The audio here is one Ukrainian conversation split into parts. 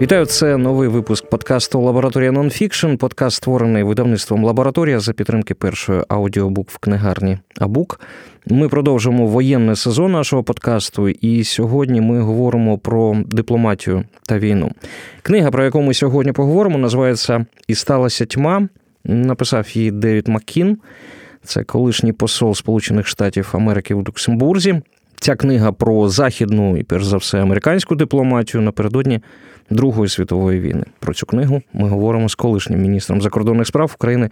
Вітаю, це новий випуск подкасту Лабораторія Нонфікшн. Подкаст створений видавництвом Лабораторія за підтримки першої аудіобуккнигарні Абук. Ми продовжуємо воєнний сезон нашого подкасту, і сьогодні ми говоримо про дипломатію та війну. Книга, про яку ми сьогодні поговоримо, називається І сталася тьма. Написав її Девід Маккін. Це колишній посол Сполучених Штатів Америки в Люксембурзі. Ця книга про західну і, перш за все, американську дипломатію напередодні Другої світової війни. Про цю книгу ми говоримо з колишнім міністром закордонних справ України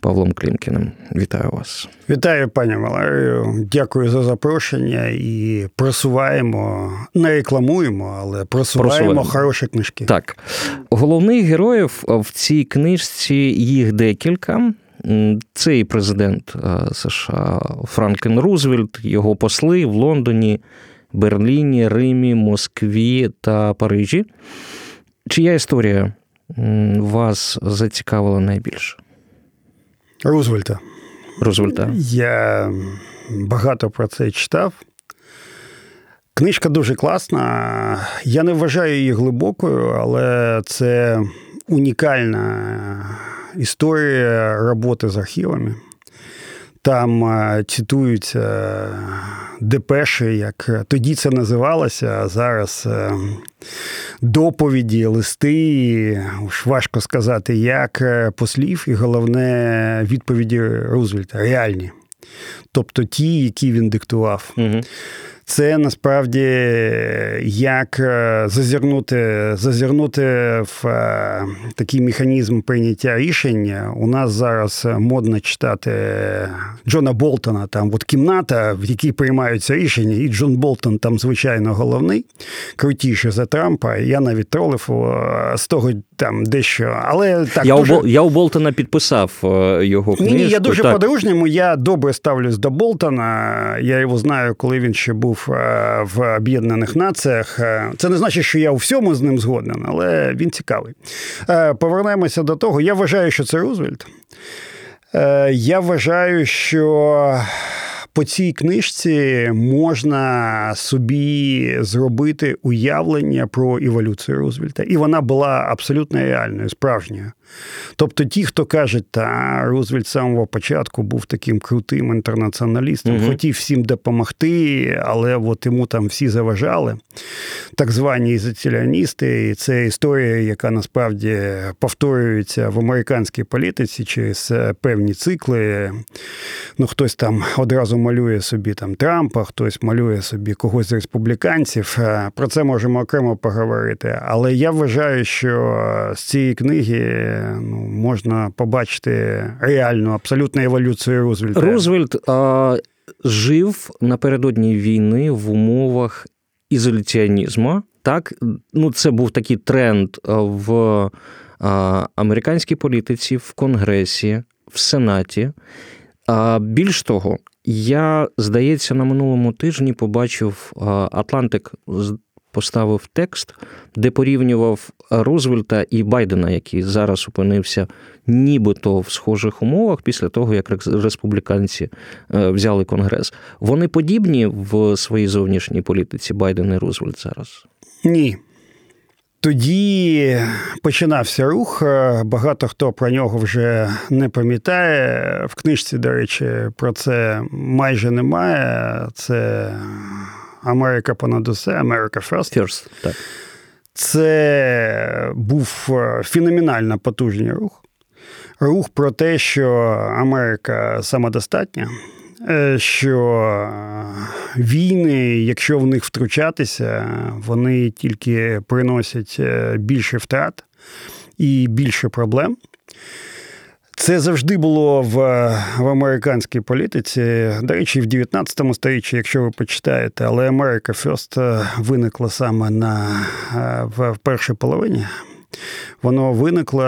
Павлом Клімкіним. Вітаю вас. Вітаю, пані Валерію. Дякую за запрошення і просуваємо, не рекламуємо, але просуваємо, просуваємо. хороші книжки. Так, головних героїв в цій книжці їх декілька. Це і президент США Франклін Рузвельт, його посли в Лондоні, Берліні, Римі, Москві та Парижі. Чия історія вас зацікавила найбільше? Рузвельта. Рузвельта. Я багато про це читав. Книжка дуже класна. Я не вважаю її глибокою, але це унікальна історія роботи з архівами. Там е, цитуються депеші, як тоді це називалося, а зараз е, доповіді, листи, уж важко сказати, як е, послів, і головне відповіді Рузвельта реальні. Тобто ті, які він диктував. Угу. Це насправді як е, зазирнути зазирнути в е, такий механізм прийняття рішення. У нас зараз модно читати Джона Болтона, там от кімната, в якій приймаються рішення, і Джон Болтон там, звичайно, головний, крутіше за Трампа. Я навіть тролив з того там дещо. Але так я дуже... у я у Болтона підписав е, його книжку. Ні, я дуже по-дружньому. Я добре ставлюсь до Болтона. Я його знаю, коли він ще був е, в Об'єднаних Націях. Е, це не значить, що я у всьому з ним згоден, але він цікавий. Повернемося до того. Я вважаю, що це Рузвельт. Я вважаю, що по цій книжці можна собі зробити уявлення про еволюцію Рузвельта, і вона була абсолютно реальною, справжньою. Тобто, ті, хто кажуть, та Рузвельт з самого початку був таким крутим інтернаціоналістом, угу. хотів всім допомогти, але от йому там всі заважали, так звані ізоляціоністи. І це історія, яка насправді повторюється в американській політиці через певні цикли. Ну, хтось там одразу малює собі там Трампа, хтось малює собі когось з республіканців. Про це можемо окремо поговорити. Але я вважаю, що з цієї книги ну, можна побачити реальну абсолютну еволюцію Рузвельта. Рузвельт а, жив напередодні війни в умовах ізоляціонізму. Так, ну це був такий тренд в а, американській політиці, в Конгресі, в Сенаті. Більш того, я, здається, на минулому тижні побачив Атлантик поставив текст, де порівнював Рузвельта і Байдена, який зараз опинився нібито в схожих умовах після того, як республіканці е, взяли конгрес. Вони подібні в своїй зовнішній політиці Байден і Рузвельт зараз? Ні. Тоді починався рух. Багато хто про нього вже не пам'ятає. В книжці, до речі, про це майже немає. Це Америка понад усе, America First. First, так. Це був е, феноменально потужний рух. Рух про те, що Америка самодостатня, е, що війни, якщо в них втручатися, вони тільки приносять е, більше втрат і більше проблем. Це завжди було в в американській політиці. До речі, в 19 сторіччі, якщо ви почитаєте, але Америка Фест виникла саме на в, в першій половині. Воно виникло,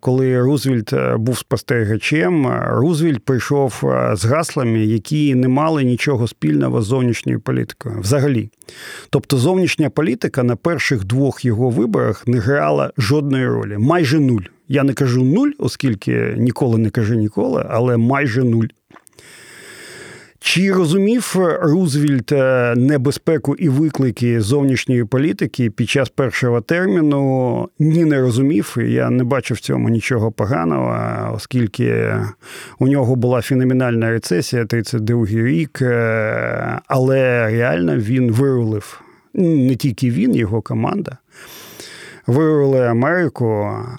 коли Рузвельт був спостерігачем. Рузвельт прийшов з гаслами, які не мали нічого спільного з зовнішньою політикою. Взагалі. Тобто, зовнішня політика на перших двох його виборах не грала жодної ролі, майже нуль. Я не кажу нуль, оскільки ніколи не кажу ніколи, але майже нуль. Чи розумів Рузвельт е, небезпеку і виклики зовнішньої політики під час першого терміну? Ні, не розумів. Я не бачив в цьому нічого поганого, оскільки у нього була феноменальна рецесія, 32-й рік, е, але реально він вирулив не тільки він, його команда. Вирулили Америку, Е,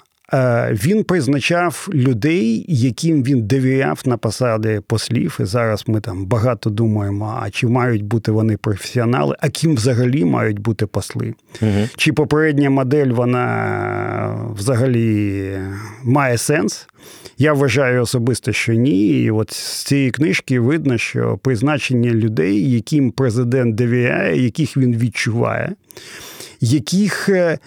він призначав людей, яким він довіряв на посади послів. І зараз ми там багато думаємо, а чи мають бути вони професіонали, а ким взагалі мають бути посли? Угу. Чи попередня модель вона взагалі має сенс? Я вважаю особисто, що ні. І от з цієї книжки видно, що призначення людей, яким президент довіряє, яких він відчуває яких е,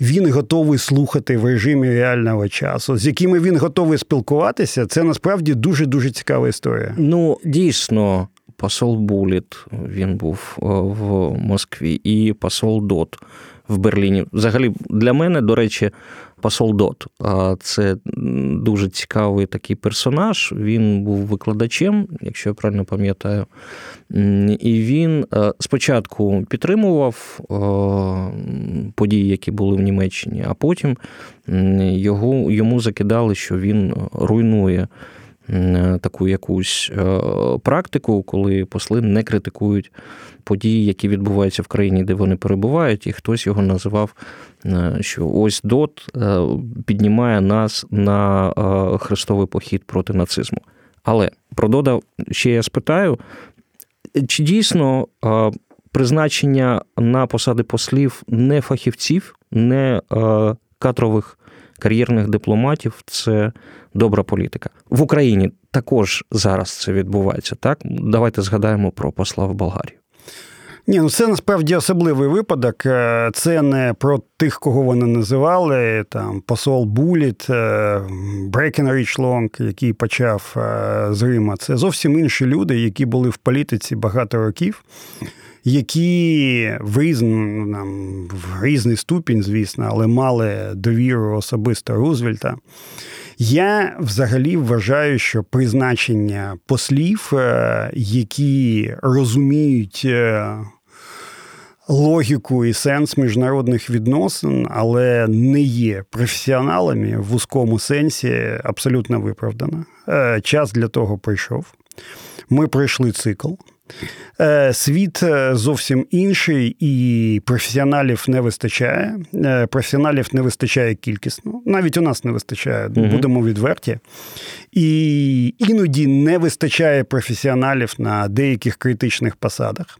він готовий слухати в режимі реального часу, з якими він готовий спілкуватися, це насправді дуже дуже цікава історія. Ну дійсно. Посол Буліт він був е, в Москві, і посол Дот в Берліні. Взагалі, для мене, до речі, посол Дот це дуже цікавий такий персонаж. Він був викладачем, якщо я правильно пам'ятаю. І він е, спочатку підтримував е, події, які були в Німеччині, а потім його, йому закидали, що він руйнує. Е, таку якусь практику, коли посли не критикують події, які відбуваються в країні, де вони перебувають, і хтось його називав, що ось Дот піднімає нас на хрестовий похід проти нацизму. Але про Дода ще я спитаю, чи дійсно призначення на посади послів не фахівців, не кадрових кар'єрних дипломатів це добра політика в Україні? Також зараз це відбувається. Так, давайте згадаємо про посла в Болгарію. Ні, ну це насправді особливий випадок. Е, це не про тих, кого вони називали. Там посол Буліт, Брекенріч Лонг, який почав е, з Рима. Це зовсім інші люди, які були в політиці багато років. Які в різну, в різний ступінь, звісно, але мали довіру особисто Рузвельта. Я взагалі вважаю, що призначення послів, е, які розуміють логіку і сенс міжнародних відносин, але не є професіоналами в вузькому сенсі, абсолютно виправдано. Е, час для того прийшов. Ми пройшли цикл. Е, світ е, зовсім інший, і професіоналів не вистачає. Професіоналів не вистачає кількісно. Навіть у нас не вистачає, угу. будемо відверті. І іноді не вистачає професіоналів на деяких критичних посадах.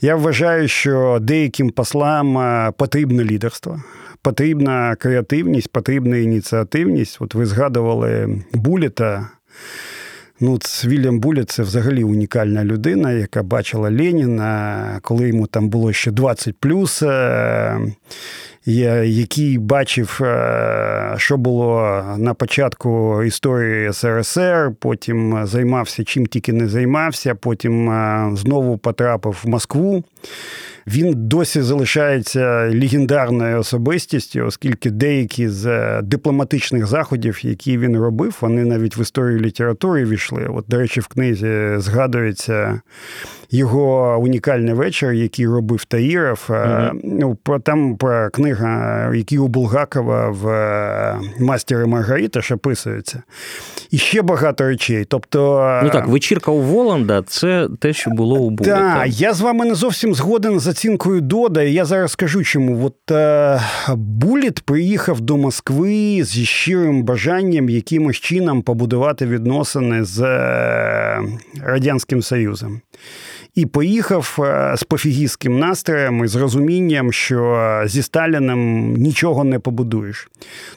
Я вважаю, що деяким послам потрібне лідерство. Потрібна креативність, потрібна ініціативність. От ви згадували Буліта. Ну, Вільям Буля це взагалі унікальна людина, яка бачила Леніна, коли йому там було ще 20 плюс, е, який бачив, е, що було на початку історії СРСР, потім займався чим тільки не займався, потім е, знову потрапив в Москву. Він досі залишається легендарною особистістю, оскільки деякі з е, дипломатичних заходів, які він робив, вони навіть в історію літератури війшли. От, до речі, в книзі згадується його унікальний вечір, який робив Таїров. Mm-hmm. Ну, Там про книга, які у Булгакова в е, Мастері Маргарита що описується. І ще багато речей. Тобто, ну так, вечірка у Воланда це те, що було у Булі. Так, я з вами не зовсім згоден з оцінкою Дода, і я зараз скажу чому. От е, Буліт приїхав до Москви зі щирим бажанням якимось чином побудувати відносини з е, Радянським Союзом і поїхав е, з пофігістським настроєм і з розумінням, що зі Сталіним нічого не побудуєш.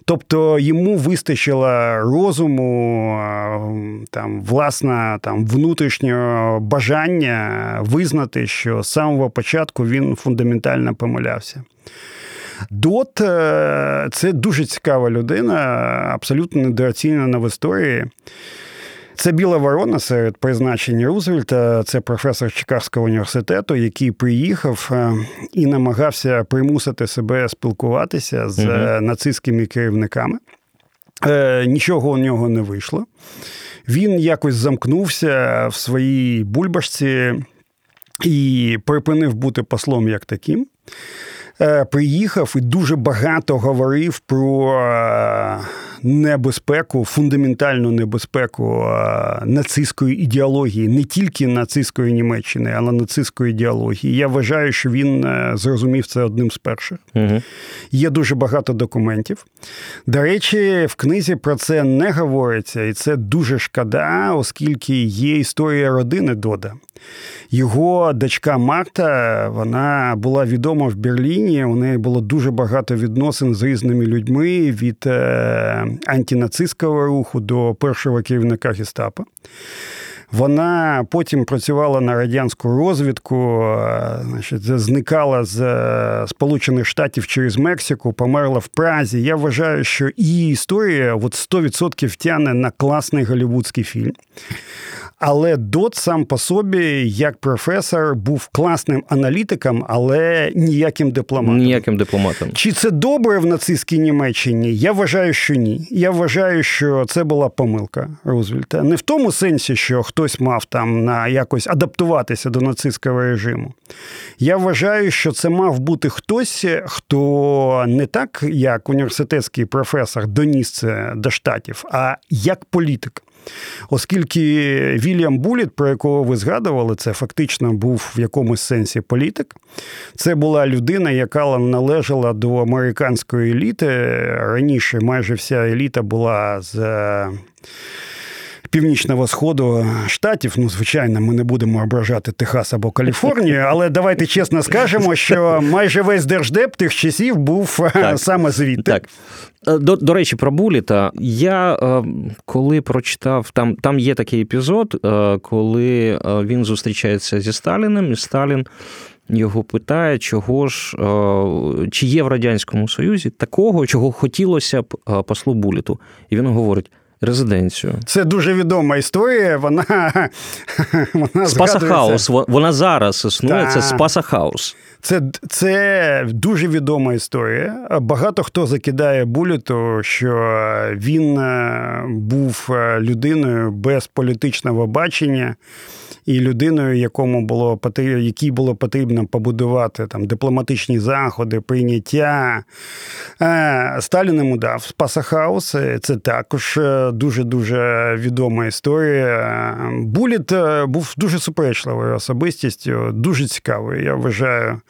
Тобто йому вистачило розуму, е, там, власне, там, внутрішнього бажання визнати, що з самого початку він фундаментально помилявся. Дот е, це дуже цікава людина, абсолютно недооцінена в історії. Це біла ворона серед призначень Рузвельта. Це професор Чикагського університету, який приїхав е, і намагався примусити себе спілкуватися з угу. нацистськими керівниками. Е, Нічого у нього не вийшло. Він якось замкнувся в своїй бульбашці і припинив бути послом як таким. Приїхав і дуже багато говорив про небезпеку, фундаментальну небезпеку е, нацистської ідеології, не тільки нацистської Німеччини, але нацистської ідеології. Я вважаю, що він зрозумів це одним з перших. Угу. Є дуже багато документів. До речі, в книзі про це не говориться, і це дуже шкода, оскільки є історія родини Дода. Його дочка Марта вона була відома в Берліні. У неї було дуже багато відносин з різними людьми від е, антинацистського руху до першого керівника гестапо. Вона потім працювала на радянську розвідку, е, значить, зникала з е, Сполучених Штатів через Мексику, померла в Празі. Я вважаю, що її історія от 100% тяне на класний голівудський фільм. Але Дот сам по собі, як професор, був класним аналітиком, але ніяким дипломатом. Ніяким дипломатом. Чи це добре в нацистській Німеччині? Я вважаю, що ні. Я вважаю, що це була помилка Рузвельта. Не в тому сенсі, що хтось мав там на якось адаптуватися до нацистського режиму. Я вважаю, що це мав бути хтось, хто не так, як університетський професор, доніс це до штатів, а як політик. Оскільки Вільям Буліт, про якого ви згадували, це фактично був в якомусь сенсі політик. Це була людина, яка належала до американської еліти. Раніше майже вся еліта була з північного сходу штатів. Ну, звичайно, ми не будемо ображати Техас або Каліфорнію, але давайте чесно скажемо, що майже весь держдеп тих часів був е, так. саме звідти. Так. Е, до до речі, про Буліта. Я е, коли прочитав, там там є такий епізод, коли він зустрічається зі Сталіним, і Сталін його питає, чого ж чи є в Радянському Союзі такого, чого хотілося б послу Буліту. І він говорить резиденцію. Це дуже відома історія. Вона вона Спаса Хаус. Вона зараз існує. Та. Це Спаса Хаус. Це це дуже відома історія. Багато хто закидає буліту, що він е, був е, людиною без політичного бачення і людиною, якому було якій було потрібно побудувати там дипломатичні заходи, прийняття. Е, Сталін йому дав Спасахаус. Це також дуже дуже відома історія. Буліт був дуже суперечливою особистістю, дуже цікавою. Я вважаю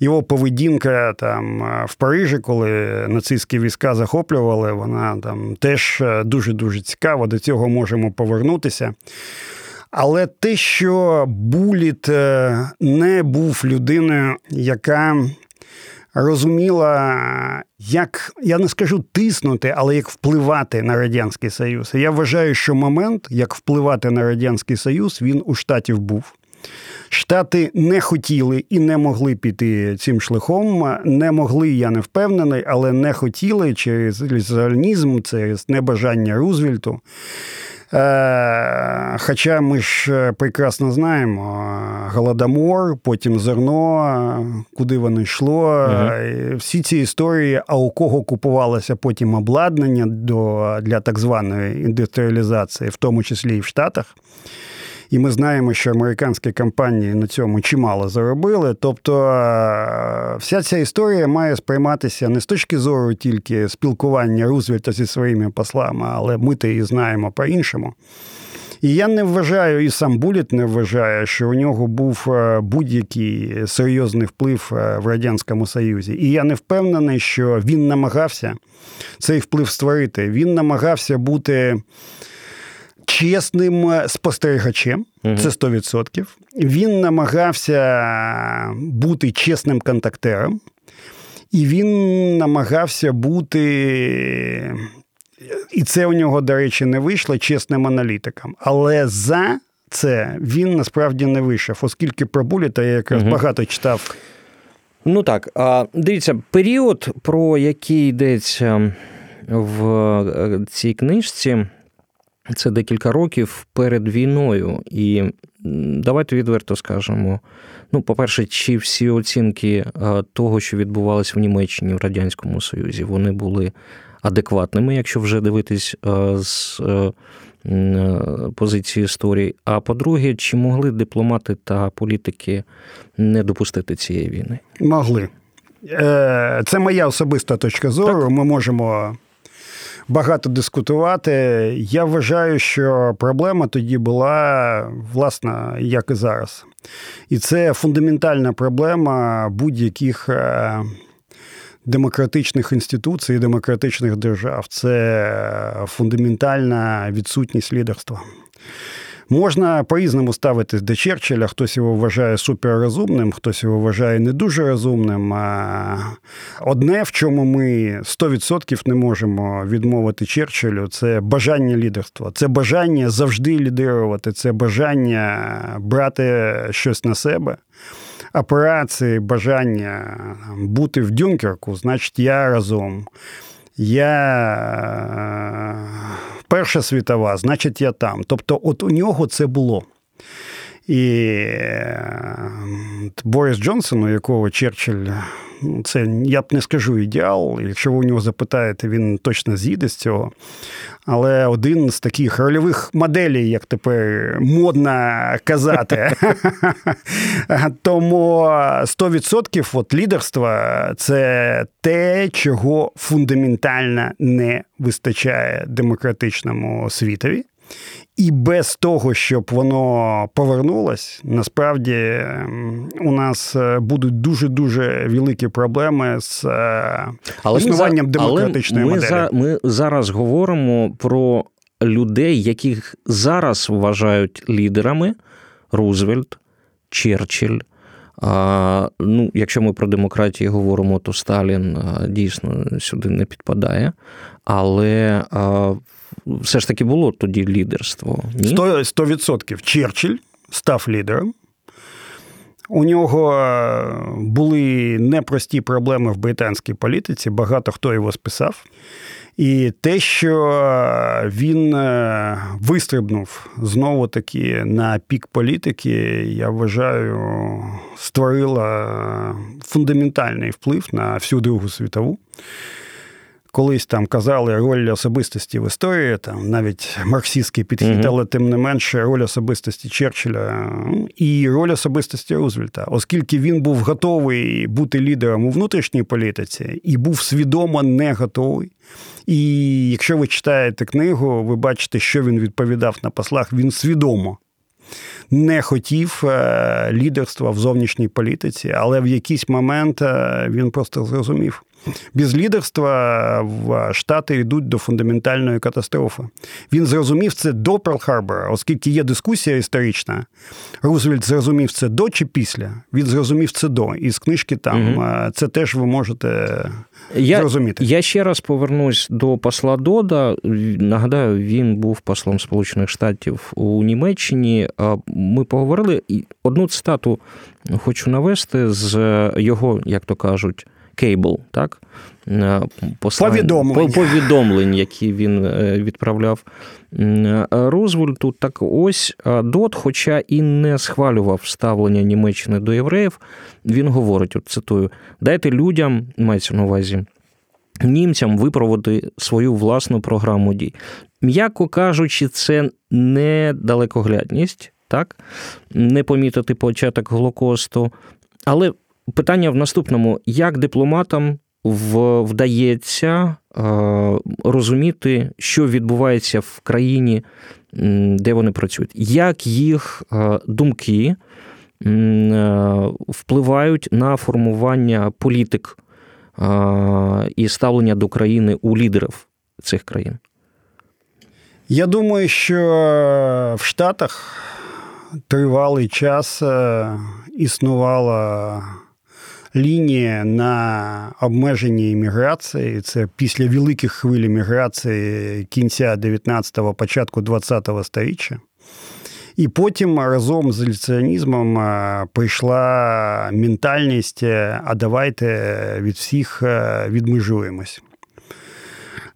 його поведінка там в Парижі, коли нацистські війська захоплювали, вона там теж дуже дуже цікава. До цього можемо повернутися. Але те, що Буліт е, не був людиною, яка розуміла, як я не скажу тиснути, але як впливати на Радянський Союз. Я вважаю, що момент, як впливати на Радянський Союз, він у штатів був. Штати не хотіли і не могли піти цим шляхом. Не могли, я не впевнений, але не хотіли через ізолянізм, через небажання Рузвельту. Е, хоча ми ж е, прекрасно знаємо, голодомор, потім зерно, куди воно йшло. uh Всі ці історії, а у кого купувалося потім обладнання до, для так званої індустріалізації, в тому числі і в Штатах. І ми знаємо, що американські компанії на цьому чимало заробили. Тобто е, вся ця історія має сприйматися не з точки зору тільки спілкування Рузвельта зі своїми послами, але ми то її знаємо по-іншому. І я не вважаю, і сам Буліт не вважає, що у нього був е, будь-який серйозний вплив е, в Радянському Союзі. І я не впевнений, що він намагався цей вплив створити. Він намагався бути чесним е, спостерігачем, угу. це 100%. Він намагався бути чесним контактером, і він намагався бути. І це у нього, до речі, не вийшло чесним аналітиком. Але за це він насправді не вийшов, оскільки про Буліта я якраз угу. багато читав. Ну так, дивіться, період, про який йдеться в е, цій книжці, це декілька років перед війною. І давайте відверто скажемо. Ну, по-перше, чи всі оцінки того, що відбувалося в Німеччині в Радянському Союзі, вони були адекватними, якщо вже дивитись з позиції історії. А по-друге, чи могли дипломати та політики не допустити цієї війни? Могли. Е, це моя особиста точка зору. Так. Ми можемо багато дискутувати. Я вважаю, що проблема тоді була власна, як і зараз. І це фундаментальна проблема будь-яких е, демократичних інституцій, демократичних держав. Це фундаментальна відсутність лідерства. Можна по-різному ставитись до Черчилля, хтось його вважає суперрозумним, хтось його вважає не дуже розумним. Одне, в чому ми 100% не можемо відмовити Черчиллю, це бажання лідерства, це бажання завжди лідирувати, це бажання брати щось на себе. Операції, бажання бути в Дюнкерку, значить, я разом. Я Перша світова, значить, я там. Тобто, от у нього це було. І е, Борис Джонсон, у якого Черчилль, це я б не скажу ідеал. Якщо ви у нього запитаєте, він точно з'їде з цього. Але один з таких рольових моделей, як тепер модно казати. Тому 100% от лідерство це те, чого фундаментально не вистачає демократичному світові. І без того, щоб воно повернулось, насправді ем, у нас е, будуть дуже дуже великі проблеми з е, але існуванням ми демократичної але ми моделі. За, ми зараз говоримо про людей, яких зараз вважають лідерами: Рузвельт, Черчилль. А, Ну, Якщо ми про демократію говоримо, то Сталін дійсно сюди не підпадає. Але а, все ж таки було тоді лідерство. Ні? 100%. Черчилль став лідером. У нього е, були непрості проблеми в британській політиці, багато хто його списав. І те, що він е, вистрибнув знову таки на пік політики, я вважаю, створило фундаментальний вплив на всю Другу світову колись там казали роль особистості в історії, там навіть марксистський підхід, mm-hmm. але тим не менше роль особистості Черчилля і роль особистості Рузвельта, оскільки він був готовий бути лідером у внутрішній політиці і був свідомо не готовий. І якщо ви читаєте книгу, ви бачите, що він відповідав на послах. Він свідомо не хотів е, лідерства в зовнішній політиці, але в якийсь момент е, він просто зрозумів. Без лідерства в Штати йдуть до фундаментальної катастрофи. Він зрозумів це до Перл-Харбора, оскільки є дискусія історична. Рузвельт зрозумів це до чи після. Він зрозумів це до. І з книжки там угу. це теж ви можете я, зрозуміти. Я ще раз повернусь до посла Дода. Нагадаю, він був послом Сполучених Штатів у Німеччині. Ми поговорили одну цитату хочу навести з його, як то кажуть cable, так? Е, послань, повідомлень. повідомлень, які він е, відправляв е, Рузвельту. Так ось Дот, хоча і не схвалював ставлення Німеччини до євреїв, він говорить: от цитую: дайте людям, мається на увазі. Німцям випроводити свою власну програму дій. М'яко кажучи, це не далекоглядність, так? не помітити початок Голокосту, але Питання в наступному: як дипломатам вдається розуміти, що відбувається в країні, де вони працюють, як їх думки впливають на формування політик і ставлення до країни у лідерів цих країн? Я думаю, що в Штатах тривалий час е, існувала лінія на обмеженні імміграції. Це після великих хвиль імміграції кінця 19-го, початку 20-го століття. І потім разом з ілюціонізмом е, прийшла ментальність, е, а давайте від всіх е, відмежуємось.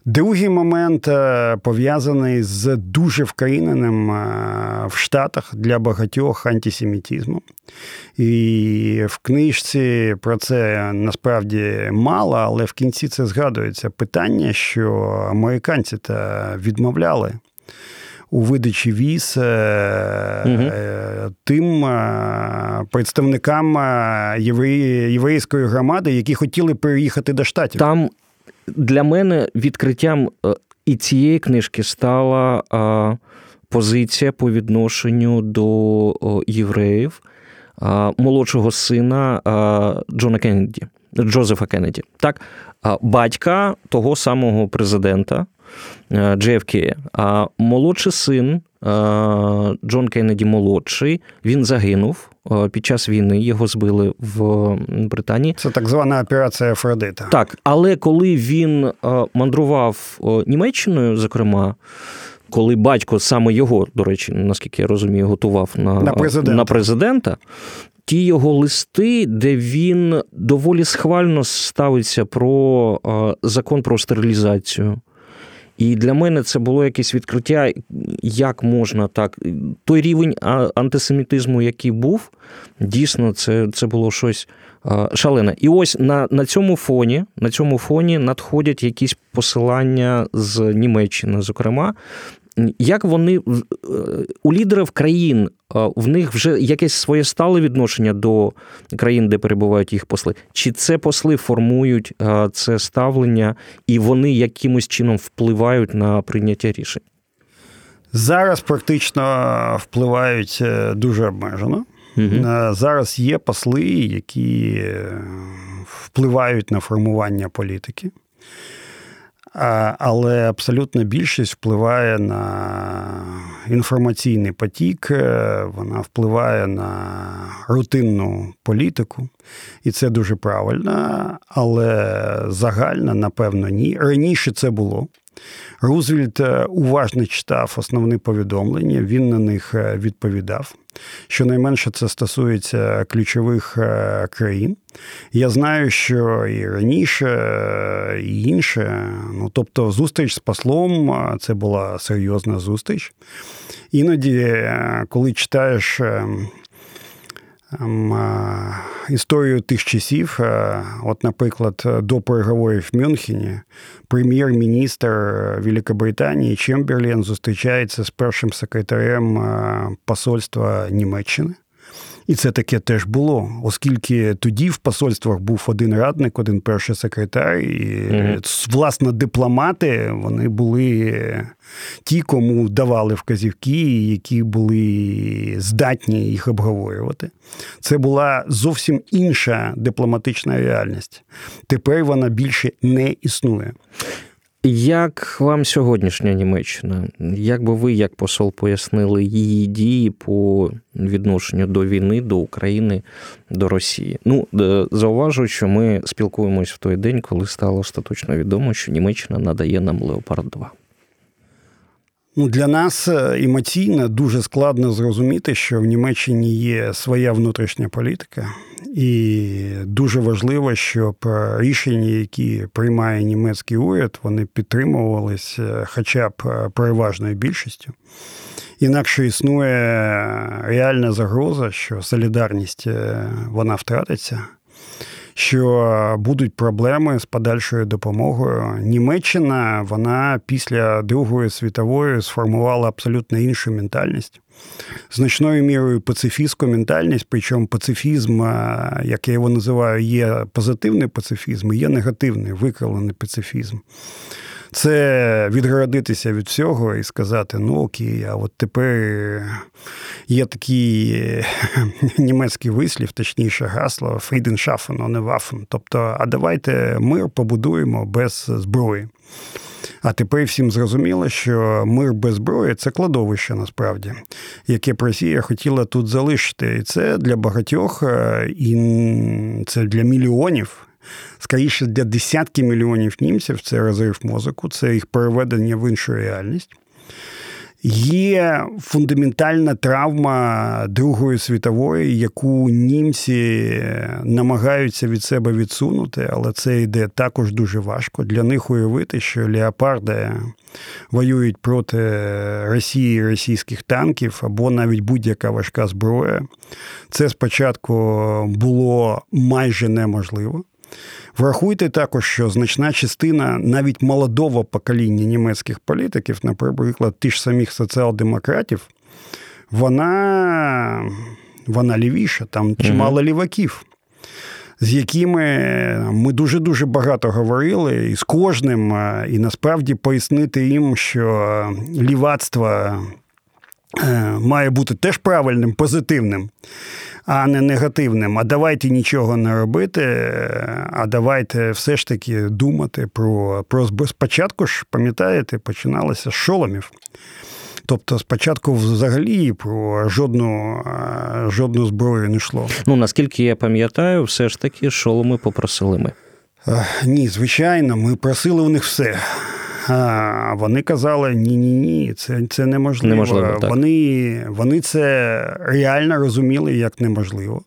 Другий момент е, пов'язаний з дуже вкоріненим е, в Штатах для багатьох антисемітізмом. І в книжці про це насправді мало, але в кінці це згадується питання, що американці та відмовляли. У видачі віз угу. тим представникам єврейської громади, які хотіли переїхати до штатів. Там для мене відкриттям е, і цієї книжки стала позиція по відношенню до євреїв молодшого сина Джона Кеннеді, Джозефа Кеннеді. Так, батька того самого президента JFK. Е, а молодший син Джон Кеннеді молодший, він загинув під час війни. Його збили в Британії. Це так звана операція Афродита. Так, але коли він мандрував Німеччиною, зокрема. Коли батько саме його, до речі, наскільки я розумію, готував на на президента. на президента, ті його листи, де він доволі схвально ставиться про закон про стерилізацію, і для мене це було якесь відкриття, як можна так. Той рівень антисемітизму, який був, дійсно, це це було щось шалене. І ось на на цьому фоні на цьому фоні надходять якісь посилання з Німеччини, зокрема, як вони е, у лідерів країн в них вже якесь своє стале відношення до країн, де перебувають їх посли? Чи це посли формують це ставлення і вони якимось чином впливають на прийняття рішень? Зараз практично впливають е, дуже обмежено. Угу. Зараз є посли, які е, впливають на формування політики але абсолютна більшість впливає на інформаційний потік, е, вона впливає на рутинну політику, і це дуже правильно. Але загально, напевно, ні. Раніше це було. Рузвельт е, уважно читав основні повідомлення, він на них е, відповідав. Щонайменше це стосується ключових е, країн. Я знаю, що і раніше, і інше. Ну, тобто, зустріч з послом це була серйозна зустріч. Іноді, коли читаєш ем, історію тих часів, от, наприклад, до переговорів в Мюнхені, прем'єр-міністр Великобританії Чемберлін зустрічається з першим секретарем посольства Німеччини. І це таке теж було, оскільки тоді в посольствах був один радник, один перший секретар, і mm власне дипломати вони були ті, кому давали вказівки, які були здатні їх обговорювати. Це була зовсім інша дипломатична реальність. Тепер вона більше не існує. Як вам сьогоднішня Німеччина? Як би ви, як посол, пояснили її дії по відношенню до війни, до України, до Росії? Ну, зауважую, зауважу, що ми спілкуємось в той день, коли стало остаточно відомо, що Німеччина надає нам Леопард 2. Ну, Для нас е, емоційно дуже складно зрозуміти, що в Німеччині є своя внутрішня політика, і дуже важливо, щоб рішення, які приймає німецький уряд, вони підтримувалися е, хоча б е, переважною більшістю. Інакше існує реальна загроза, що солідарність вона втратиться що будуть проблеми з подальшою допомогою. Німеччина вона після Другої світової сформувала абсолютно іншу ментальність. Значною мірою пацифістську ментальність, причому пацифізм, як я його називаю, є позитивний пацифізм, і є негативний викривлений пацифізм це відгородитися від всього і сказати: ну окей, а от тепер є такий е, німецький вислів, точніше гасло Фріденшафен, а не Вафен. Тобто, а давайте мир побудуємо без зброї. А тепер всім зрозуміло, що мир без зброї це кладовище насправді, яке Росія хотіла тут залишити. І це для багатьох, е, і це для мільйонів скоріше для десятки мільйонів німців це розрив мозоку, це їх переведення в іншу реальність. Є фундаментальна травма Другої світової, яку німці намагаються від себе відсунути, але це йде також дуже важко. Для них уявити, що леопарди воюють проти Росії, російських танків або навіть будь-яка важка зброя. Це спочатку було майже неможливо. Врахуйте також, що значна частина навіть молодого покоління німецьких політиків, наприклад, ті ж самих соціал-демократів, вона вона лівіша, там чимало ліваків. З якими ми дуже-дуже багато говорили, і з кожним, і насправді пояснити їм, що лівацтво е, має бути теж правильним, позитивним а не негативним. А давайте нічого не робити, а давайте все ж таки думати про про спочатку ж, пам'ятаєте, починалося з шоломів. Тобто спочатку взагалі про жодну жодну зброю не йшло. Ну наскільки я пам'ятаю, все ж таки шоломи попросили ми. Ні, звичайно, ми просили у них все. А Вони казали: ні-ні, ні, це це неможливо. неможливо так. Вони, Вони це реально розуміли як неможливо.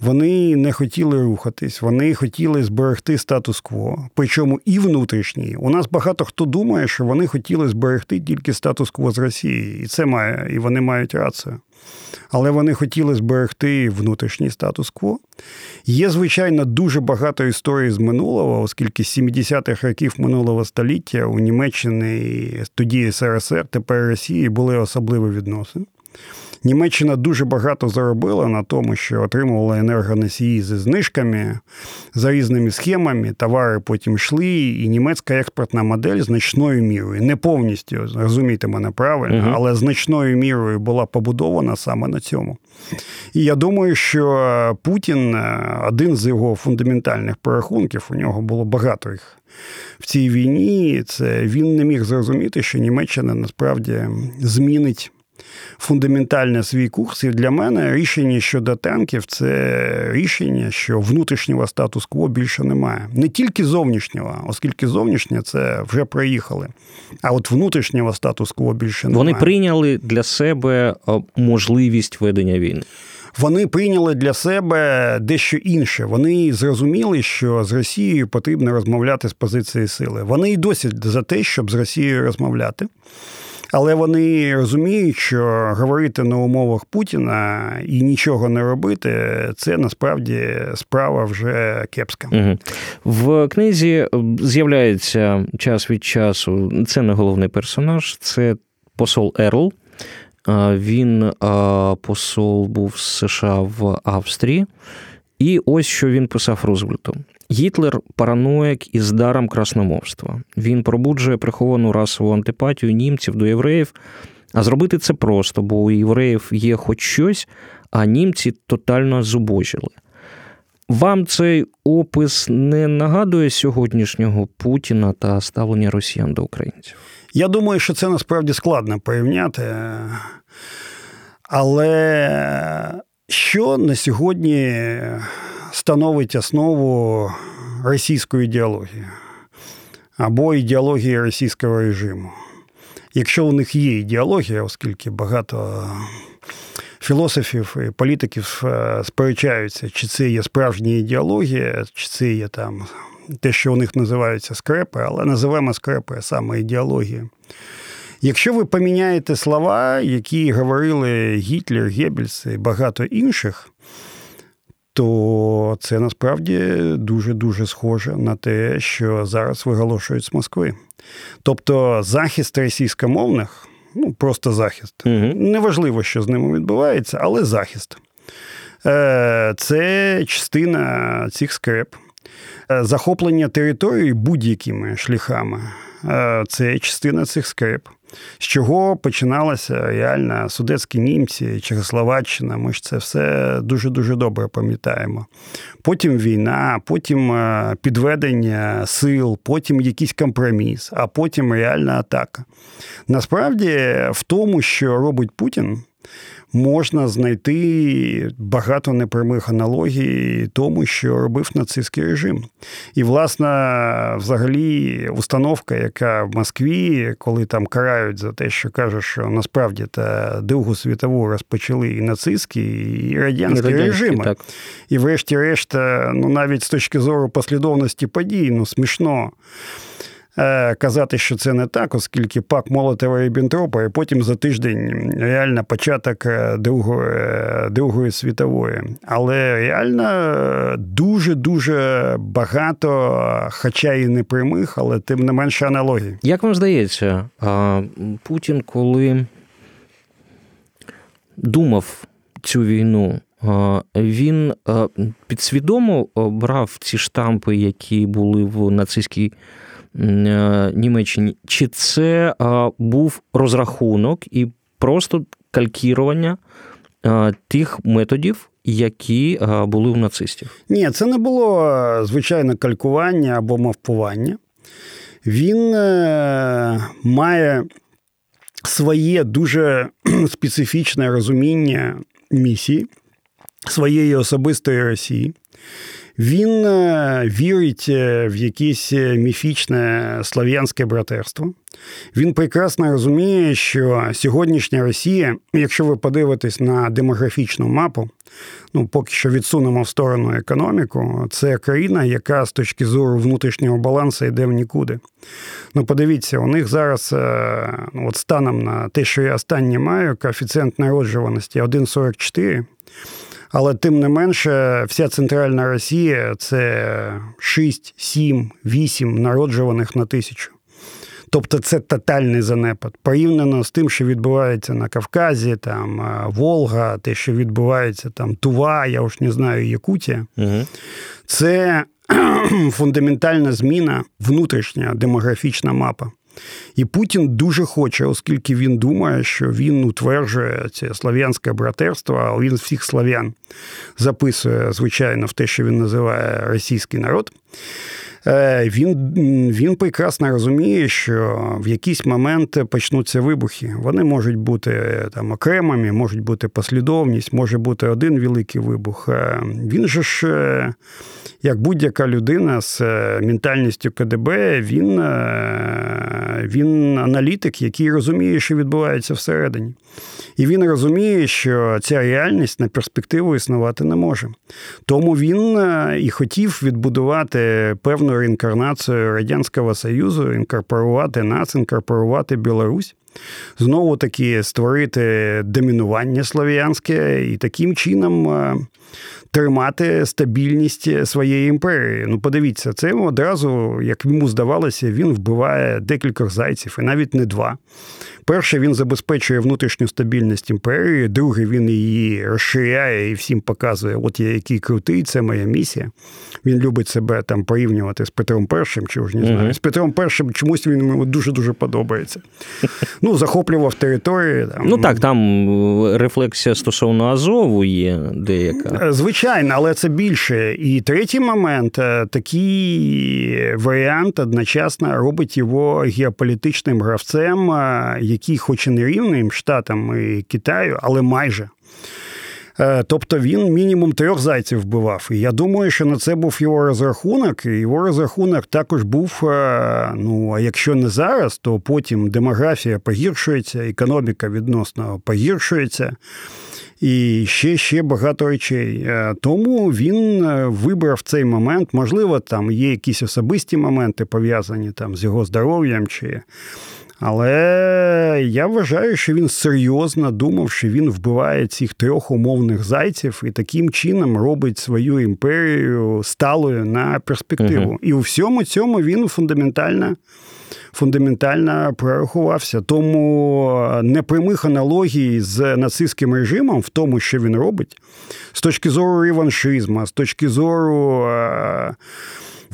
Вони не хотіли рухатись, вони хотіли зберегти статус-кво, причому і внутрішній. У нас багато хто думає, що вони хотіли зберегти тільки статус-кво з Росії, і це має, і вони мають рацію. Але вони хотіли зберегти внутрішній статус-кво. Є, звичайно, дуже багато історій з минулого, оскільки з 70-х років минулого століття у Німеччини тоді СРСР, тепер Росії були особливі відносини. Німеччина дуже багато заробила на тому, що отримувала енергоносії зі знижками, за різними схемами, товари потім йшли, і німецька експортна модель значною мірою, не повністю розумійте мене правильно, але значною мірою була побудована саме на цьому. І я думаю, що Путін один з його фундаментальних порахунків, у нього було багато їх. В цій війні це він не міг зрозуміти, що Німеччина насправді змінить фундаментально свій курс. І для мене рішення щодо танків це рішення, що внутрішнього статус-кво більше немає. Не тільки зовнішнього, оскільки зовнішнє це вже проїхали. А от внутрішнього статус-кво більше немає. Вони прийняли для себе можливість ведення війни. Вони прийняли для себе дещо інше. Вони зрозуміли, що з Росією потрібно розмовляти з позиції сили. Вони й досі за те, щоб з Росією розмовляти. Але вони розуміють, що говорити на умовах Путіна і нічого не робити це насправді справа вже кепська. Угу. В книзі з'являється час від часу. Це не головний персонаж, це посол Ерл. Він посол був з США в Австрії. І ось що він писав Рузвельту. Гітлер параноїк із даром красномовства. Він пробуджує приховану расову антипатію німців до євреїв. А зробити це просто, бо у євреїв є хоч щось, а німці тотально зубожили. Вам цей опис не нагадує сьогоднішнього Путіна та ставлення росіян до українців? Я думаю, що це насправді складно порівняти. Але що на сьогодні становить основу російської ідеології або ідеології російського режиму. Якщо у них є ідеологія, оскільки багато філософів і політиків е, сперечаються, чи це є справжня ідеологія, чи це є там те, що у них називаються скрепи, але називаємо скрепи саме ідеологія. Якщо ви поміняєте слова, які говорили Гітлер, Геббельс і багато інших, то це насправді дуже-дуже схоже на те, що зараз виголошують з Москви. Тобто захист російськомовних, ну просто захист. Угу. Неважливо, що з ними відбувається, але захист. Е, це частина цих скреп. Е, захоплення території будь-якими шляхами. Е, це частина цих скреп з чого починалася реально судецькі німці, Чехословаччина. Ми ж це все дуже-дуже добре пам'ятаємо. Потім війна, потім е, підведення сил, потім якийсь компроміс, а потім реальна атака. Насправді, в тому, що робить Путін. Можна знайти багато непрямих аналогій тому, що робив нацистський режим. І, власне, взагалі, установка, яка в Москві, коли там карають за те, що кажуть, що насправді та Другу світову розпочали і нацистські, і радянські, радянські режими. Так. І, врешті-решт, ну навіть з точки зору послідовності подій, ну смішно. Е, казати, що це не так, оскільки пак Молотова і Бінтропа, і потім за тиждень реально початок е, Другої е, Другої світової. Але реально дуже-дуже багато, хоча і не прямих, але тим не менше аналогій. Як вам здається, Путін, коли думав цю війну, він підсвідомо брав ці штампи, які були в нацистській Німеччині, чи це був розрахунок і просто калькірування тих методів, які були у нацистів? Ні, це не було звичайне калькування або мавпування. Він е, має своє дуже специфічне розуміння місії, своєї особистої Росії. Він е, вірить е, в якесь е, міфічне слов'янське братерство. Він прекрасно розуміє, що сьогоднішня Росія, якщо ви подивитесь на демографічну мапу, ну поки що відсунемо в сторону економіку, це країна, яка з точки зору внутрішнього балансу йде в нікуди. Ну, подивіться, у них зараз, ну, от станом на те, що я останнє маю, коефіцієнт народжуваності 1,44. Але тим не менше, вся центральна Росія це 6, 7, 8 народжуваних на тисячу. Тобто це тотальний занепад. Порівняно з тим, що відбувається на Кавказі, там Волга, те, що відбувається там Тува, я уж не знаю, Якутія. Угу. Це фундаментальна зміна, внутрішня демографічна мапа. І Путін дуже хоче, оскільки він думає, що він утверджує це слав'янське братерство, а він всіх слав'ян записує, звичайно, в те, що він називає російський народ. Е, він він прекрасно розуміє, що в якийсь момент почнуться вибухи. Вони можуть бути там окремими, можуть бути послідовність, може бути один великий вибух. Е, він же ж, е, як будь-яка людина з ментальністю КДБ, він, він аналітик, який розуміє, що відбувається всередині. І він розуміє, що ця реальність на перспективу існувати не може. Тому він і хотів відбудувати певну реінкарнацію Радянського Союзу, інкорпорувати нас, інкорпорувати Білорусь. Знову таки створити домінування слов'янське і таким чином е, тримати стабільність своєї імперії. Ну, подивіться, це одразу, як йому здавалося, він вбиває декількох зайців, і навіть не два. Перше, він забезпечує внутрішню стабільність імперії. Друге, він її розширяє і всім показує, от я який крутий, це моя місія. Він любить себе там порівнювати з Петром І, чи ж не знаю. Uh-huh. З Петром І чомусь він йому дуже-дуже подобається. Ну, захоплював території. Там. Ну так, там е, рефлексія стосовно Азову є деяка. Е, звичайно, але це більше. І третій момент е, такий варіант одночасно робить його геополітичним гравцем який, хоч і не рівним Штатам і Китаю, але майже. Е, тобто він мінімум трьох зайців вбивав. І я думаю, що на це був його розрахунок. І його розрахунок також був: е, ну а якщо не зараз, то потім демографія погіршується, економіка відносно погіршується. І ще ще багато речей. Е, тому він вибрав цей момент. Можливо, там є якісь особисті моменти пов'язані там з його здоров'ям чи але я вважаю, що він серйозно думав, що він вбиває цих трьох умовних зайців і таким чином робить свою імперію сталою на перспективу. Угу. І у всьому цьому він фундаментально. Фундаментально прорахувався. Тому непрямих аналогій з нацистським режимом в тому, що він робить, з точки зору реваншизму, з точки зору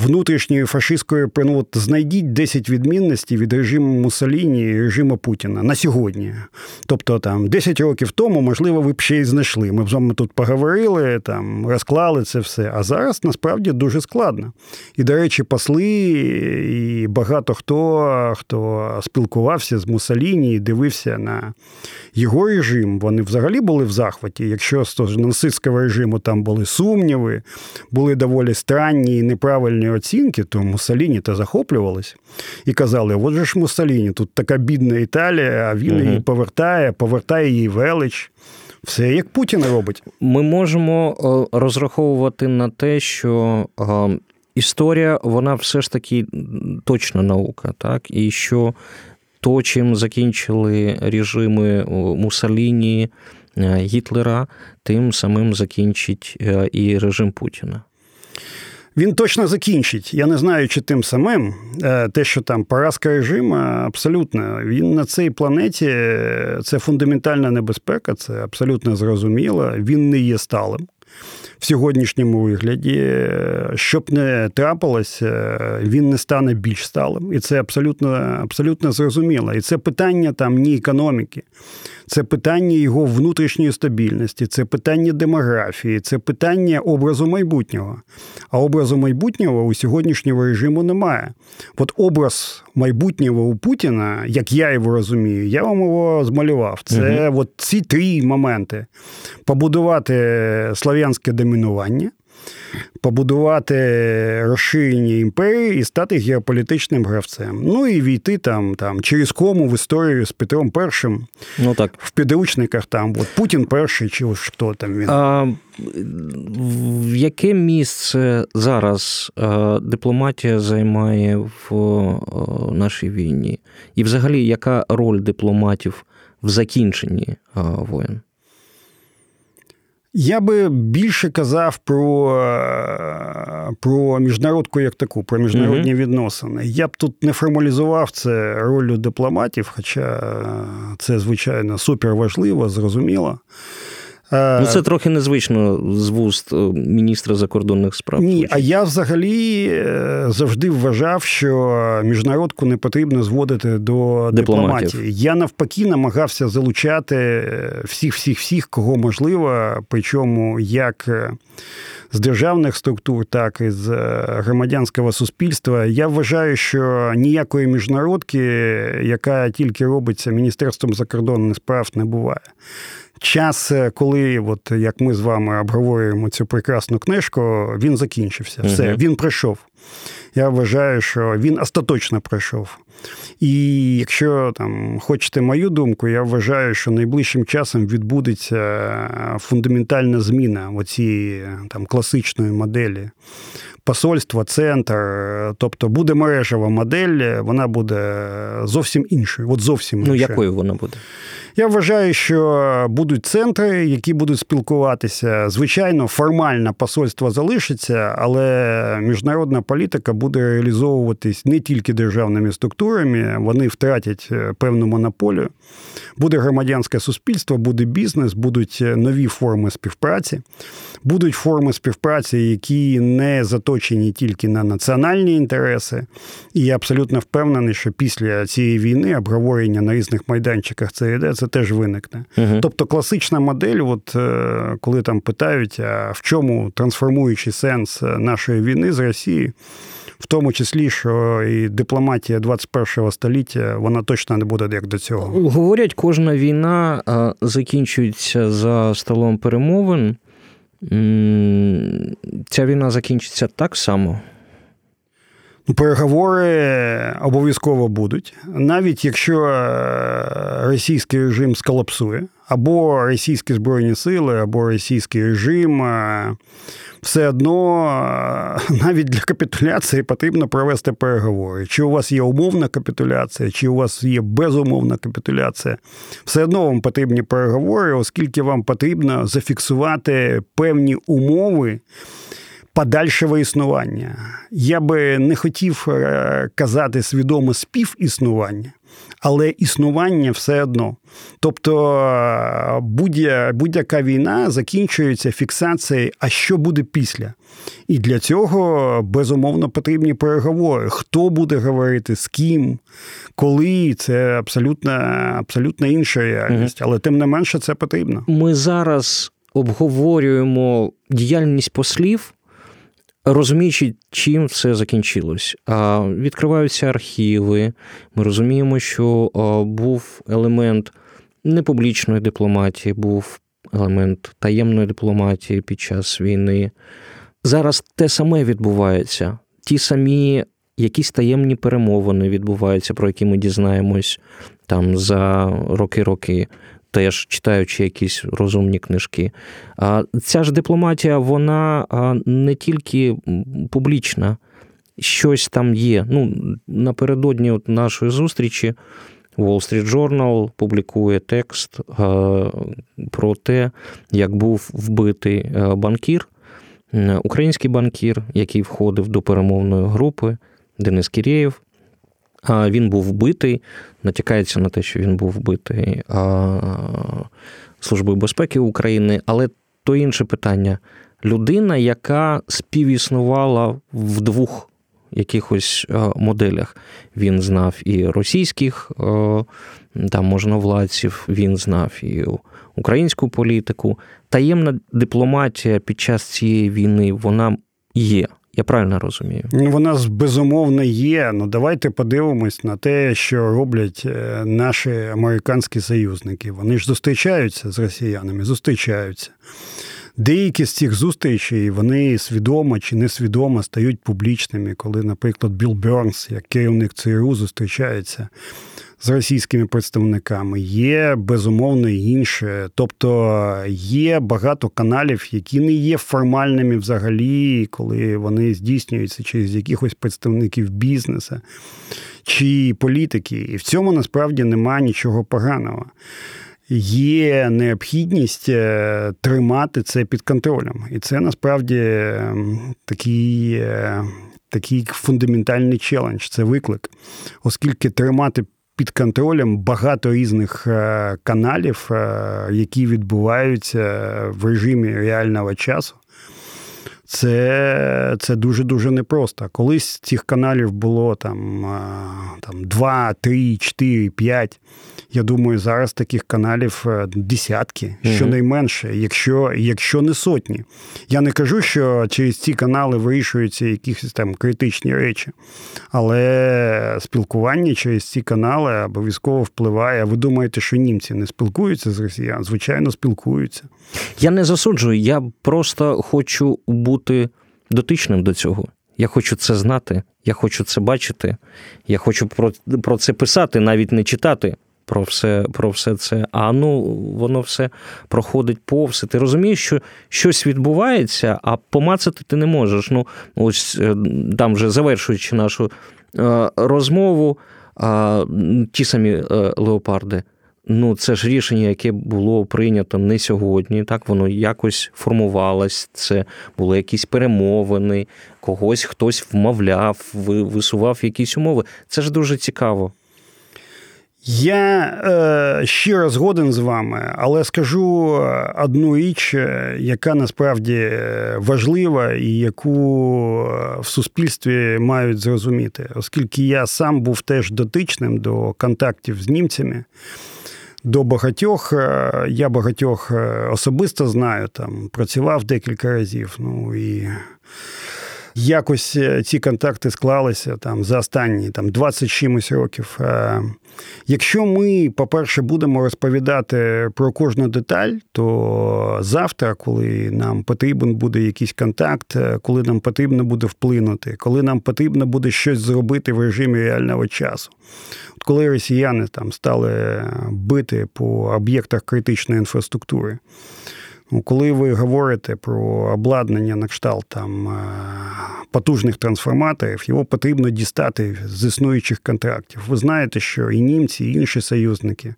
внутрішньої фашистської ну, от знайдіть 10 відмінностей від режиму Муссоліні і режиму Путіна на сьогодні. Тобто, там 10 років тому, можливо, ви б ще й знайшли. Ми б з вами тут поговорили, там розклали це все. А зараз насправді дуже складно. І, до речі, посли і багато хто, хто спілкувався з Муссоліні і дивився на його режим, вони взагалі були в захваті. Якщо з нацистського режиму там були сумніви, були доволі странні і неправильні оцінки, то Муссоліні та захоплювалися і казали: от же ж Муссоліні, тут така бідна Італія, а він угу. її повертає, повертає її велич. Все як Путін робить. Ми можемо е, розраховувати на те, що е, історія, вона все ж таки точна наука, так? І що то, чим закінчили режими е, Гітлера, тим самим закінчить і режим Путіна. Він точно закінчить. Я не знаю, чи тим самим е, те, що там поразка режиму, абсолютно він на цій планеті це фундаментальна небезпека, це абсолютно зрозуміло. Він не є сталим в сьогоднішньому вигляді. Щоб не трапилося, він не стане більш сталим. І це абсолютно абсолютно зрозуміло. І це питання там ні економіки, це питання його внутрішньої стабільності, це питання демографії, це питання образу майбутнього. А образу майбутнього у сьогоднішнього режиму немає. От образ майбутнього у Путіна, як я його розумію, я вам його змалював. Це угу. от ці три моменти: побудувати слов'янське домінування побудувати розширені імперії і стати геополітичним гравцем. Ну і війти там там через кому в історію з Петром І. Ну так. В підручниках там от Путін перший, чи хто там він. А, В яке місце зараз дипломатія займає в нашій війні? І взагалі, яка роль дипломатів в закінченні воєн? Я би більше казав про е, про міжнародку як таку, про міжнародні mm-hmm. відносини. Я б тут не формалізував це ролью дипломатів, хоча це, звичайно, супер важливо, зрозуміло. Е, ну, це трохи незвично з вуст е, міністра закордонних справ. Ні, а я взагалі е, завжди вважав, що міжнародку не потрібно зводити до дипломатії. Я навпаки намагався залучати всіх, всіх, всіх, кого можливо, причому як з державних структур, так і з громадянського суспільства. Я вважаю, що ніякої міжнародки, яка тільки робиться Міністерством закордонних справ, не буває час, е, коли, от як ми з вами обговорюємо цю прекрасну книжку, він закінчився. Все, uh він пройшов. Я вважаю, що він остаточно пройшов. І якщо там хочете мою думку, я вважаю, що найближчим часом відбудеться фундаментальна зміна оцієї там класичної моделі. Посольство, центр, тобто буде мережева модель, вона буде зовсім іншою. От зовсім іншою. Ну, якою вона буде? Я вважаю, що будуть центри, які будуть спілкуватися. Звичайно, формально посольство залишиться, але міжнародна політика буде реалізовуватись не тільки державними структурами, вони втратять е, певну монополію. Буде громадянське суспільство, буде бізнес, будуть е, нові форми співпраці, будуть форми співпраці, які не заточені тільки на національні інтереси. І я абсолютно впевнений, що після цієї війни обговорення на різних майданчиках це йде це теж виникне. Угу. Тобто класична модель, от е, коли там питають, а в чому трансформуючий сенс е, нашої війни з Росією, в тому числі, що і дипломатія 21-го століття вона точно не буде як до цього. Говорять, кожна війна закінчується за столом перемовин. Ця війна закінчиться так само. Переговори обов'язково будуть, навіть якщо е, російський режим сколапсує, або російські збройні сили, або російський режим, е, все одно е, навіть для капітуляції потрібно провести переговори. Чи у вас є умовна капітуляція, чи у вас є безумовна капітуляція, все одно вам потрібні переговори, оскільки вам потрібно зафіксувати певні умови подальшого існування. Я би не хотів е, казати свідомо співіснування, але існування все одно. Тобто е, будь-яка війна закінчується фіксацією, а що буде після. І для цього безумовно потрібні переговори. Хто буде говорити, з ким, коли це абсолютно абсолютно інша реальність, але тим не менше це потрібно. Ми зараз обговорюємо діяльність послів розуміючи, чим все закінчилось. Відкриваються архіви. Ми розуміємо, що був елемент непублічної дипломатії, був елемент таємної дипломатії під час війни. Зараз те саме відбувається. Ті самі якісь таємні перемовини відбуваються, про які ми дізнаємось там за роки-роки теж читаючи якісь розумні книжки. Ця ж дипломатія, вона не тільки публічна, щось там є. Ну, Напередодні от нашої зустрічі Wall Street Journal публікує текст про те, як був вбитий банкір, український банкір, який входив до перемовної групи, Денис Кірєєв. Він був вбитий, натякається на те, що він був вбитий Службою безпеки України, але то інше питання. Людина, яка співіснувала в двох якихось моделях. Він знав і російських там можновладців, він знав і українську політику. Таємна дипломатія під час цієї війни вона є. Я правильно розумію? Ну, вона безумовно є. Ну давайте подивимось на те, що роблять е, наші американські союзники. Вони ж зустрічаються з росіянами, зустрічаються. Деякі з цих зустрічей вони свідомо чи несвідомо стають публічними, коли, наприклад, Білл Бернс, як керівник ЦРУ, зустрічається з російськими представниками. Є безумовно інше. Тобто є багато каналів, які не є формальними взагалі, коли вони здійснюються через якихось представників бізнесу чи політики. І в цьому насправді немає нічого поганого. Є необхідність е, тримати це під контролем. І це насправді ем, такий е, такий фундаментальний челендж, це виклик, оскільки тримати під контролем багато різних е, каналів, е, які відбуваються в режимі реального часу. Це це дуже-дуже непросто. Колись цих каналів було там, там 2, 3, 4, 5. Я думаю, зараз таких каналів е, десятки, щонайменше, якщо якщо не сотні. Я не кажу, що через ці канали вирішуються якісь там критичні речі, але спілкування через ці канали обов'язково впливає. Ви думаєте, що німці не спілкуються з росіян? Звичайно, спілкуються. Я не засуджую, я просто хочу бути дотичним до цього. Я хочу це знати, я хочу це бачити, я хочу про, про це писати, навіть не читати про все про все це. А ну воно все проходить повз. Ти розумієш, що щось відбувається, а помацати ти не можеш. Ну, ось е, там вже завершуючи нашу е, розмову, ті самі е, леопарди. Ну, це ж рішення, яке було прийнято не сьогодні. Так воно якось формувалось. Це були якісь перемовини, когось хтось вмовляв, висував якісь умови. Це ж дуже цікаво. Я е, щиро згоден з вами, але скажу одну річ, е, яка насправді важлива і яку е, в суспільстві мають зрозуміти, оскільки я сам був теж дотичним до контактів з німцями. До багатьох е, я багатьох особисто знаю, там працював декілька разів. Ну і якось ці контакти склалися там за останні там 20 чимось років. Якщо ми, по-перше, будемо розповідати про кожну деталь, то завтра, коли нам потрібен буде якийсь контакт, коли нам потрібно буде вплинути, коли нам потрібно буде щось зробити в режимі реального часу, От коли росіяни там стали бити по об'єктах критичної інфраструктури. Ну, коли ви говорите про обладнання на кшталт там е, потужних трансформаторів, його потрібно дістати з існуючих контрактів. Ви знаєте, що і німці, і інші союзники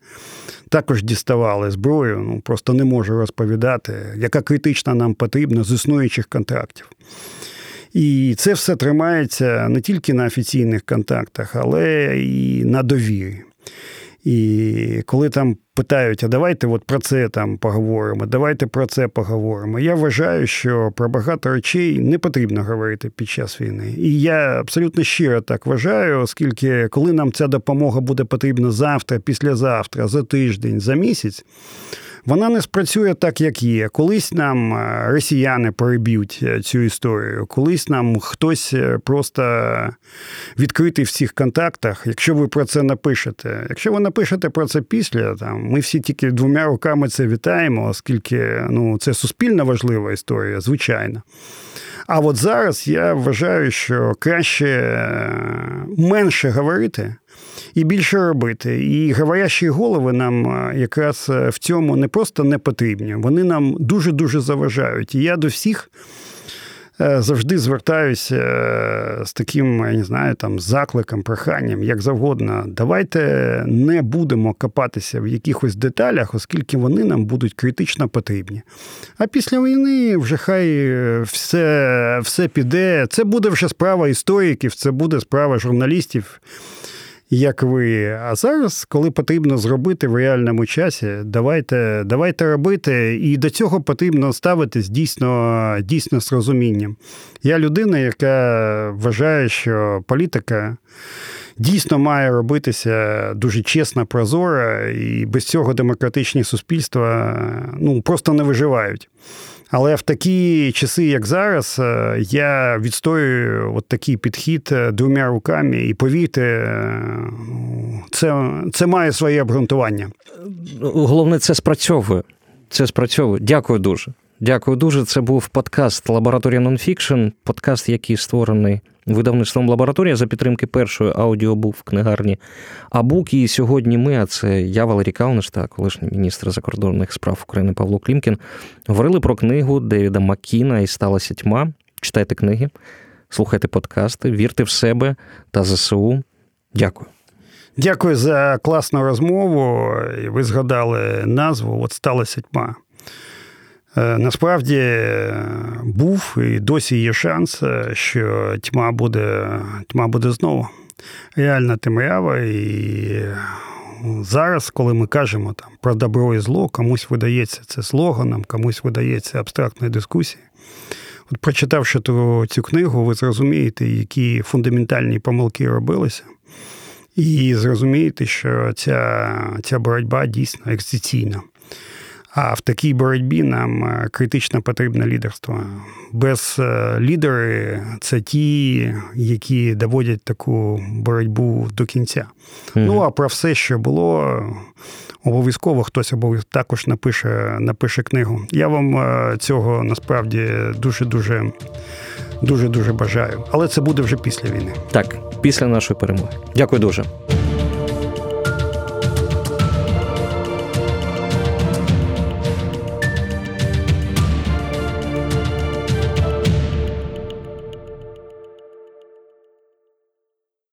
також діставали зброю. Ну просто не можу розповідати, яка критична нам потрібна з існуючих контрактів. І це все тримається не тільки на офіційних контактах, але і на довірі. І коли там питають, а давайте от про це там поговоримо, давайте про це поговоримо. Я вважаю, що про багато речей не потрібно говорити під час війни. І я абсолютно щиро так вважаю, оскільки коли нам ця допомога буде потрібна завтра, післязавтра, за тиждень, за місяць вона не спрацює так, як є. Колись нам е, росіяни переб'ють е, цю історію, колись нам хтось е, просто відкритий в цих контактах. Якщо ви про це напишете, якщо ви напишете про це після, там ми всі тільки двома руками це вітаємо, оскільки ну, це суспільно важлива історія, звичайно. А от зараз я вважаю, що краще менше говорити і більше робити. І говорящі голови нам е, якраз е, в цьому не просто не потрібні, вони нам дуже дуже заважають. І я до всіх. Е, завжди звертаюся з таким, я не знаю, там закликом, проханням, як завгодно. Давайте не будемо копатися в якихось деталях, оскільки вони нам будуть критично потрібні. А після війни вже хай все, все піде. Це буде вже справа істориків, це буде справа журналістів як ви. А зараз, коли потрібно зробити в реальному часі, давайте давайте робити. І до цього потрібно ставитись дійсно, дійсно з розумінням. Я людина, яка вважає, що політика. Дійсно має робитися дуже чесно, прозоро, і без цього демократичні суспільства ну просто не виживають. Але в такі часи, як зараз, е, я відстоюю от такий підхід е, двома руками, і повірте, е, це, це має своє обґрунтування. Головне, це спрацьовує. Це спрацьовує. Дякую дуже. Дякую дуже. Це був подкаст Лабораторія Нонфікшн, подкаст, який створений видавництвом лабораторія за підтримки першої аудіобуккнигарні Абук. І сьогодні ми, а це я, Валерій Калниш та колишній міністр закордонних справ України Павло Клімкін, говорили про книгу Девіда Маккіна І сталася тьма. Читайте книги, слухайте подкасти, вірте в себе та ЗСУ. Дякую. Дякую за класну розмову. Ви згадали назву От сталася тьма. Е, насправді е, був і досі є шанс, е, що тьма буде тьма буде знову. Реальна темрява. І зараз, коли ми кажемо там про добро і зло, комусь видається це слоганом, комусь видається абстрактною дискусією. От прочитавши ту, цю книгу, ви зрозумієте, які фундаментальні помилки робилися. І зрозумієте, що ця ця боротьба дійсно екзистенційна. А в такій боротьбі нам е, критично потрібне лідерство. Без е, лідери це ті, які доводять таку боротьбу до кінця. Mm-hmm. Ну а про все, що було, обов'язково хтось обов'язково також напише, напише книгу. Я вам е, цього насправді дуже дуже. Дуже дуже бажаю, але це буде вже після війни. Так, після нашої перемоги. Дякую дуже.